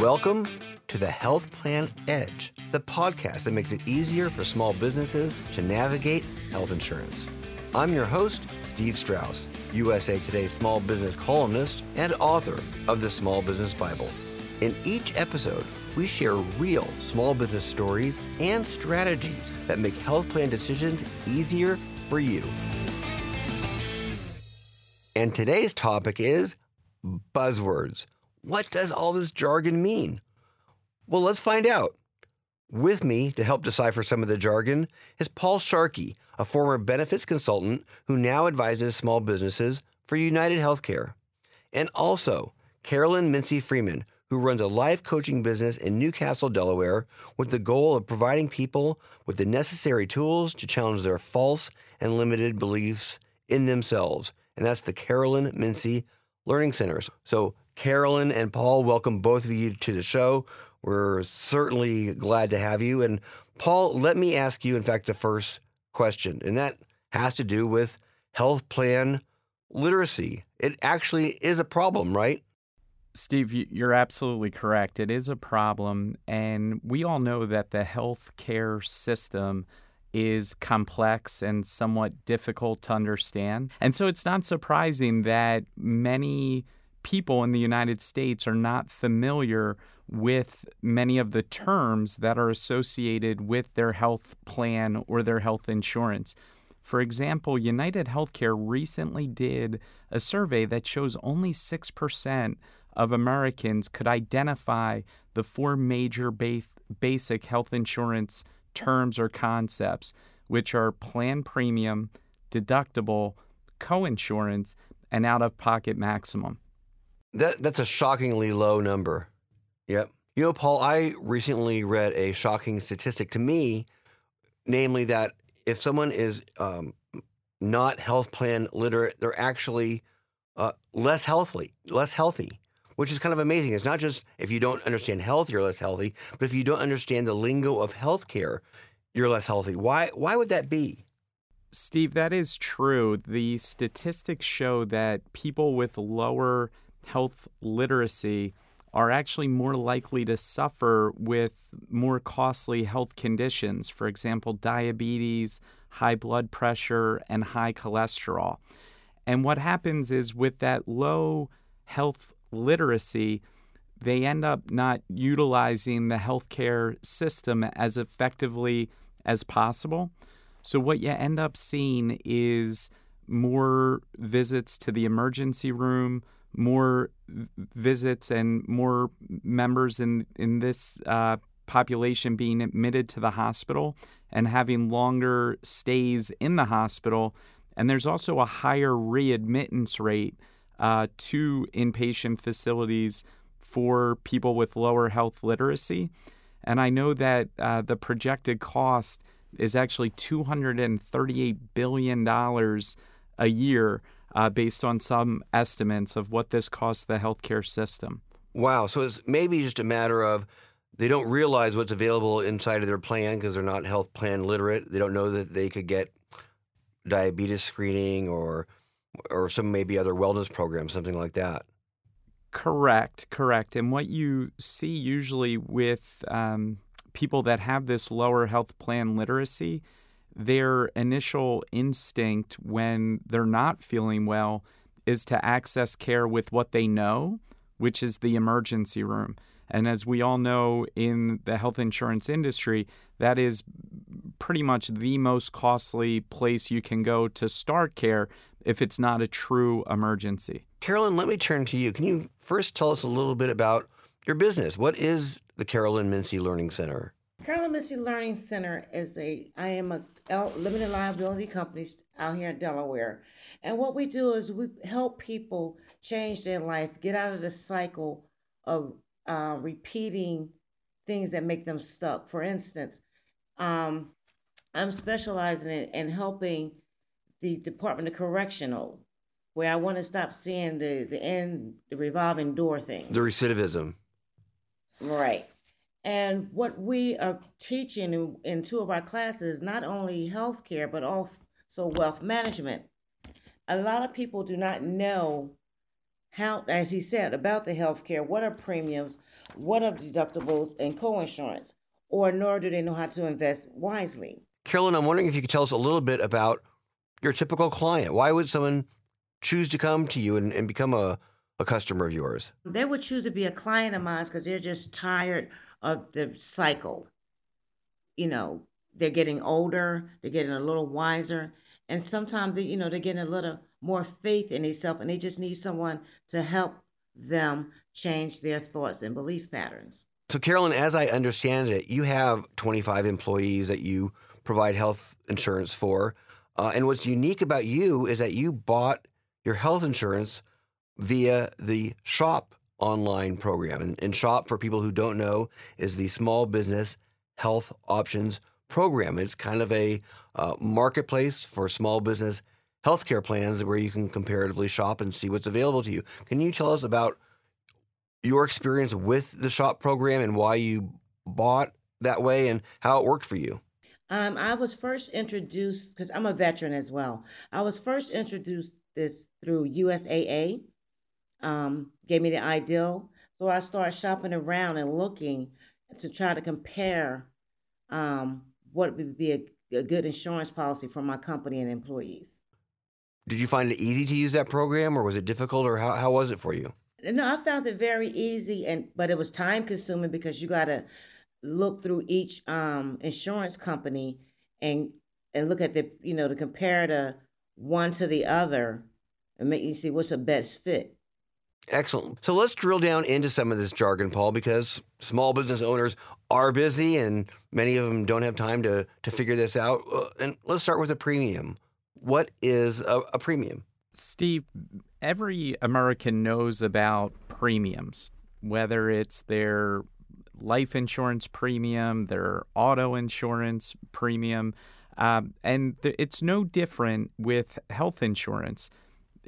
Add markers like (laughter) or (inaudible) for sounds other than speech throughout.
Welcome to the Health Plan Edge, the podcast that makes it easier for small businesses to navigate health insurance. I'm your host, Steve Strauss, USA Today's small business columnist and author of the Small Business Bible. In each episode, we share real small business stories and strategies that make health plan decisions easier for you. And today's topic is buzzwords. What does all this jargon mean? Well, let's find out. With me to help decipher some of the jargon is Paul Sharkey, a former benefits consultant who now advises small businesses for United Healthcare. And also Carolyn Mincey Freeman, who runs a life coaching business in New Castle, Delaware, with the goal of providing people with the necessary tools to challenge their false and limited beliefs in themselves. And that's the Carolyn Mincey Learning Centers. So, Carolyn and Paul, welcome both of you to the show. We're certainly glad to have you. And Paul, let me ask you, in fact, the first question, and that has to do with health plan literacy. It actually is a problem, right? Steve, you're absolutely correct. It is a problem. And we all know that the healthcare system is complex and somewhat difficult to understand. And so it's not surprising that many people in the United States are not familiar with many of the terms that are associated with their health plan or their health insurance. For example, United Healthcare recently did a survey that shows only 6% of Americans could identify the four major ba- basic health insurance terms or concepts, which are plan premium, deductible, coinsurance, and out of pocket maximum. That, that's a shockingly low number. Yep. You know, Paul, I recently read a shocking statistic to me, namely that if someone is um, not health plan literate, they're actually uh, less healthy, less healthy which is kind of amazing. It's not just if you don't understand health, you're less healthy, but if you don't understand the lingo of healthcare, you're less healthy. Why? Why would that be? Steve, that is true. The statistics show that people with lower health literacy are actually more likely to suffer with more costly health conditions, for example, diabetes, high blood pressure, and high cholesterol. And what happens is with that low health literacy, they end up not utilizing the healthcare system as effectively as possible. So, what you end up seeing is more visits to the emergency room, more visits, and more members in, in this uh, population being admitted to the hospital and having longer stays in the hospital. And there's also a higher readmittance rate uh, to inpatient facilities for people with lower health literacy. And I know that uh, the projected cost is actually $238 billion a year uh, based on some estimates of what this costs the healthcare system. Wow. So it's maybe just a matter of they don't realize what's available inside of their plan because they're not health plan literate. They don't know that they could get diabetes screening or or some maybe other wellness programs, something like that. Correct, correct. And what you see usually with um, people that have this lower health plan literacy, their initial instinct when they're not feeling well is to access care with what they know, which is the emergency room. And as we all know in the health insurance industry, that is pretty much the most costly place you can go to start care if it's not a true emergency. Carolyn, let me turn to you. Can you first tell us a little bit about your business? What is the Carolyn Mincey Learning Center? Carolyn Mincey Learning Center is a I am a limited liability company out here in Delaware. And what we do is we help people change their life, get out of the cycle of uh, repeating things that make them stuck. For instance, um, I'm specializing in, in helping the Department of Correctional, where I want to stop seeing the the end the revolving door thing. The recidivism. Right. And what we are teaching in, in two of our classes, not only healthcare, but also wealth management. A lot of people do not know how, as he said, about the healthcare. What are premiums? what are deductibles and co-insurance, or nor do they know how to invest wisely. Carolyn, I'm wondering if you could tell us a little bit about your typical client. Why would someone choose to come to you and, and become a, a customer of yours? They would choose to be a client of mine because they're just tired of the cycle. You know, they're getting older, they're getting a little wiser, and sometimes they, you know, they're getting a little more faith in themselves, and they just need someone to help them change their thoughts and belief patterns. So, Carolyn, as I understand it, you have 25 employees that you provide health insurance for. Uh, and what's unique about you is that you bought your health insurance via the SHOP online program. And, and SHOP, for people who don't know, is the Small Business Health Options Program. It's kind of a uh, marketplace for small business healthcare plans where you can comparatively shop and see what's available to you. Can you tell us about your experience with the SHOP program and why you bought that way and how it worked for you? Um, I was first introduced because I'm a veteran as well. I was first introduced this through USAA. Um, gave me the ideal, so I started shopping around and looking to try to compare um, what would be a, a good insurance policy for my company and employees. Did you find it easy to use that program, or was it difficult, or how, how was it for you? No, I found it very easy, and but it was time consuming because you got to look through each um, insurance company and and look at the you know to compare the one to the other and make you see what's the best fit. Excellent. So let's drill down into some of this jargon, Paul, because small business owners are busy and many of them don't have time to to figure this out. Uh, and let's start with a premium. What is a, a premium? Steve, every American knows about premiums, whether it's their life insurance premium, their auto insurance premium. Um, and th- it's no different with health insurance.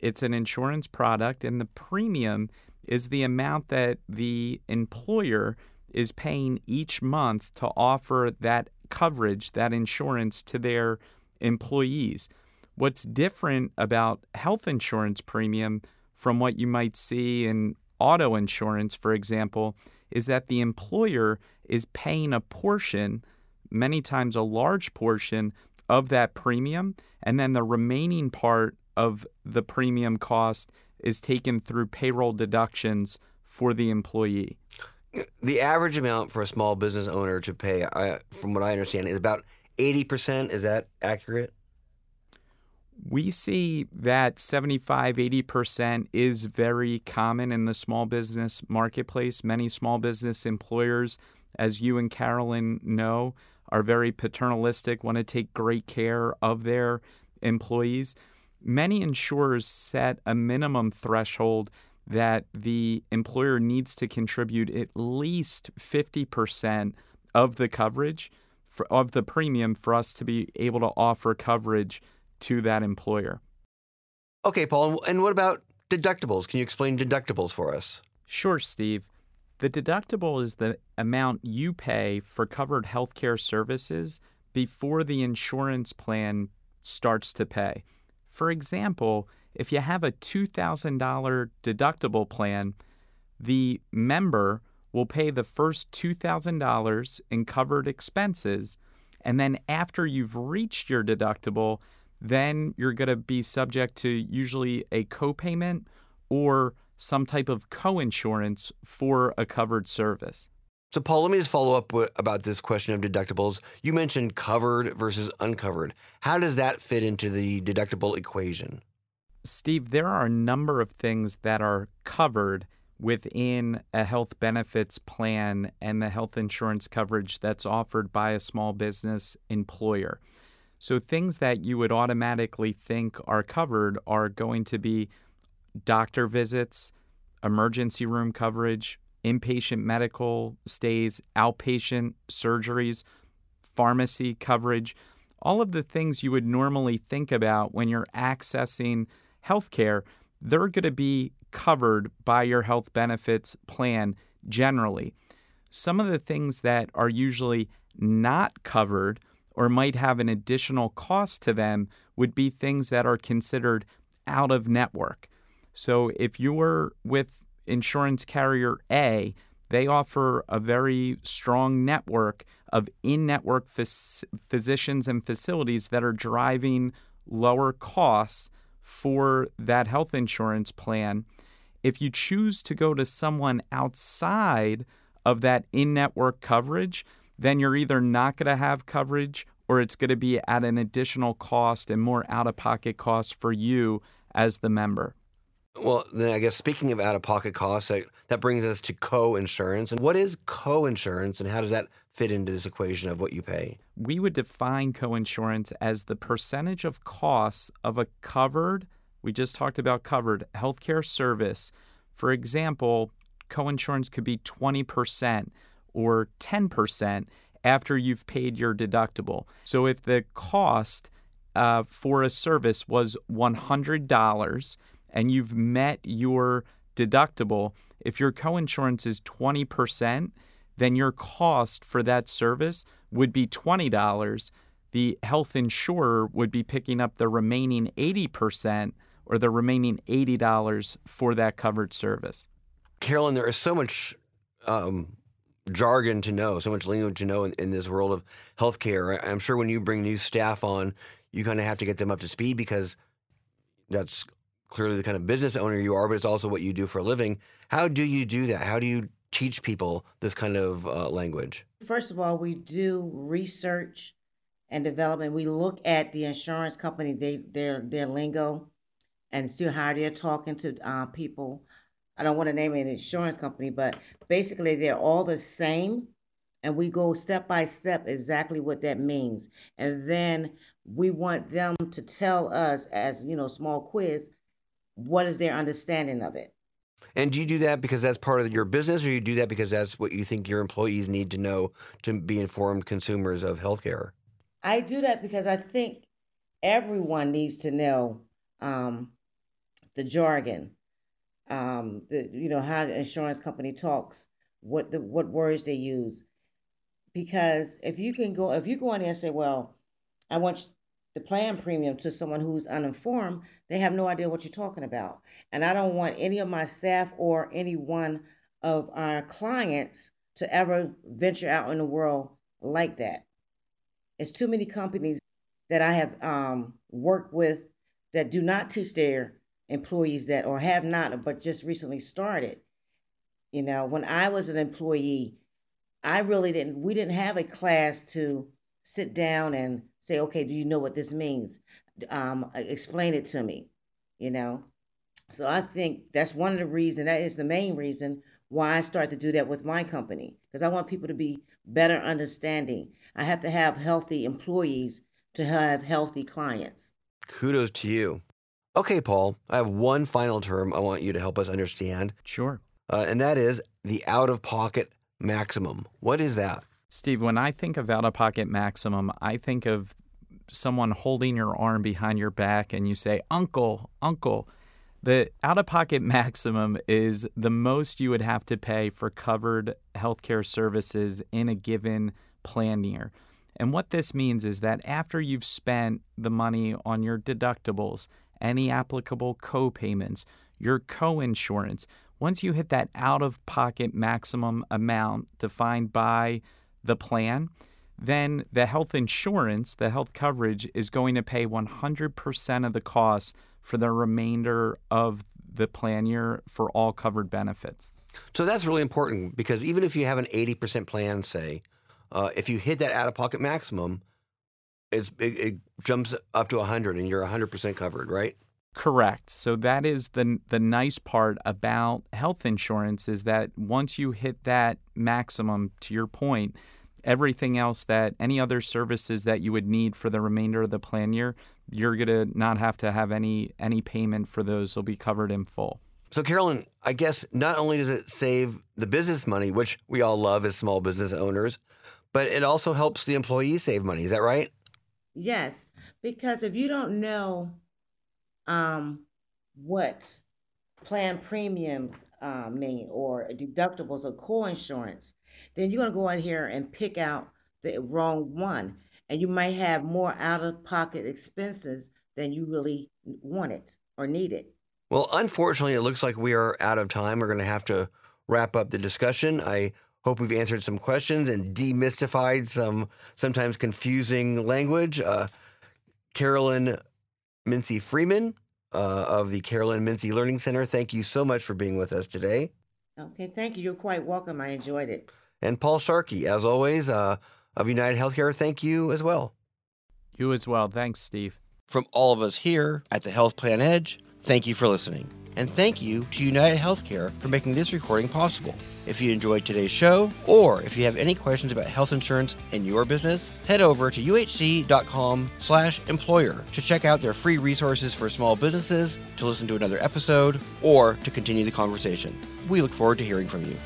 It's an insurance product, and the premium is the amount that the employer is paying each month to offer that coverage, that insurance to their employees. What's different about health insurance premium from what you might see in auto insurance, for example, is that the employer is paying a portion, many times a large portion, of that premium, and then the remaining part of the premium cost is taken through payroll deductions for the employee. The average amount for a small business owner to pay, uh, from what I understand, is about 80%. Is that accurate? We see that 75, 80% is very common in the small business marketplace. Many small business employers, as you and Carolyn know, are very paternalistic, want to take great care of their employees. Many insurers set a minimum threshold that the employer needs to contribute at least 50% of the coverage for, of the premium for us to be able to offer coverage to that employer. Okay, Paul, and what about deductibles? Can you explain deductibles for us? Sure, Steve. The deductible is the amount you pay for covered healthcare services before the insurance plan starts to pay. For example, if you have a $2,000 deductible plan, the member will pay the first $2,000 in covered expenses, and then after you've reached your deductible, then you're going to be subject to usually a copayment or some type of co-insurance for a covered service. So, Paul, let me just follow up about this question of deductibles. You mentioned covered versus uncovered. How does that fit into the deductible equation? Steve, there are a number of things that are covered within a health benefits plan and the health insurance coverage that's offered by a small business employer. So, things that you would automatically think are covered are going to be doctor visits, emergency room coverage, inpatient medical stays, outpatient surgeries, pharmacy coverage, all of the things you would normally think about when you're accessing healthcare, they're going to be covered by your health benefits plan generally. Some of the things that are usually not covered or might have an additional cost to them would be things that are considered out of network. So if you're with insurance carrier A they offer a very strong network of in network phys- physicians and facilities that are driving lower costs for that health insurance plan. If you choose to go to someone outside of that in network coverage, then you're either not going to have coverage or it's going to be at an additional cost and more out of pocket costs for you as the member. Well, then I guess speaking of out of pocket costs, that, that brings us to co insurance. And what is co insurance and how does that fit into this equation of what you pay? We would define co insurance as the percentage of costs of a covered, we just talked about covered healthcare service. For example, co insurance could be 20% or 10% after you've paid your deductible. So if the cost uh, for a service was $100 and you've met your deductible, if your coinsurance is 20%, then your cost for that service would be $20. The health insurer would be picking up the remaining 80% or the remaining $80 for that covered service. Carolyn, there is so much um, jargon to know, so much lingo to know in, in this world of healthcare. I'm sure when you bring new staff on, you kind of have to get them up to speed because that's clearly the kind of business owner you are, but it's also what you do for a living. How do you do that? How do you teach people this kind of uh, language? First of all, we do research and development. We look at the insurance company, they, their their lingo, and see how they're talking to uh, people. I don't want to name an insurance company, but basically they're all the same. And we go step by step exactly what that means. And then we want them to tell us, as you know, small quiz, what is their understanding of it. And do you do that because that's part of your business, or you do that because that's what you think your employees need to know to be informed consumers of healthcare? I do that because I think everyone needs to know um, the jargon um, the, you know how the insurance company talks, what the what words they use, because if you can go if you go in there and say, well, I want the plan premium to someone who's uninformed, they have no idea what you're talking about, and I don't want any of my staff or any one of our clients to ever venture out in the world like that. It's too many companies that I have um, worked with that do not teach their employees that or have not but just recently started. You know when i was an employee i really didn't we didn't have a class to sit down and say okay do you know what this means? Um, explain it to me you know? So i think that's one of the reasons that is the main reason why i started to do that with my company because i want people to be better understanding. I have to have healthy employees to have healthy clients. Kudos to you Okay, Paul, I have one final term I want you to help us understand. Sure. Uh, and that is the out of pocket maximum. What is that? Steve, when I think of out of pocket maximum, I think of someone holding your arm behind your back and you say, Uncle, Uncle. The out of pocket (laughs) maximum is the most you would have to pay for covered healthcare services in a given plan year. And what this means is that after you've spent the money on your deductibles, any applicable co-payments, your co-insurance. Once you hit that out-of-pocket maximum amount defined by the plan, then the health insurance, the health coverage is going to pay 100% of the costs for the remainder of the plan year for all covered benefits. So that's really important because even if you have an 80% plan, say, uh, if you hit that out of pocket maximum, it's it, it jumps up to 100 and you're 100% covered, right? Correct. So that is the the nice part about health insurance is that once you hit that maximum to your point, everything else that any other services that you would need for the remainder of the plan year, you're going to not have to have any any payment for those will be covered in full. So Carolyn, I guess not only does it save the business money, which we all love as small business owners, but it also helps the employee save money. Is that right? Yes, because if you don't know um, what plan premiums uh, mean or deductibles or co-insurance, then you're going to go in here and pick out the wrong one. And you might have more out-of-pocket expenses than you really wanted or needed. Well, unfortunately, it looks like we are out of time. We're going to have to wrap up the discussion. I hope we've answered some questions and demystified some sometimes confusing language. Uh, Carolyn Mincey Freeman uh, of the Carolyn Mincey Learning Center, thank you so much for being with us today. Okay, thank you. You're quite welcome. I enjoyed it. And Paul Sharkey, as always, uh, of United Healthcare, thank you as well. You as well. Thanks, Steve. From all of us here at the Health Plan Edge, thank you for listening. And thank you to United Healthcare for making this recording possible. If you enjoyed today's show, or if you have any questions about health insurance in your business, head over to uhc.com/employer to check out their free resources for small businesses, to listen to another episode, or to continue the conversation. We look forward to hearing from you.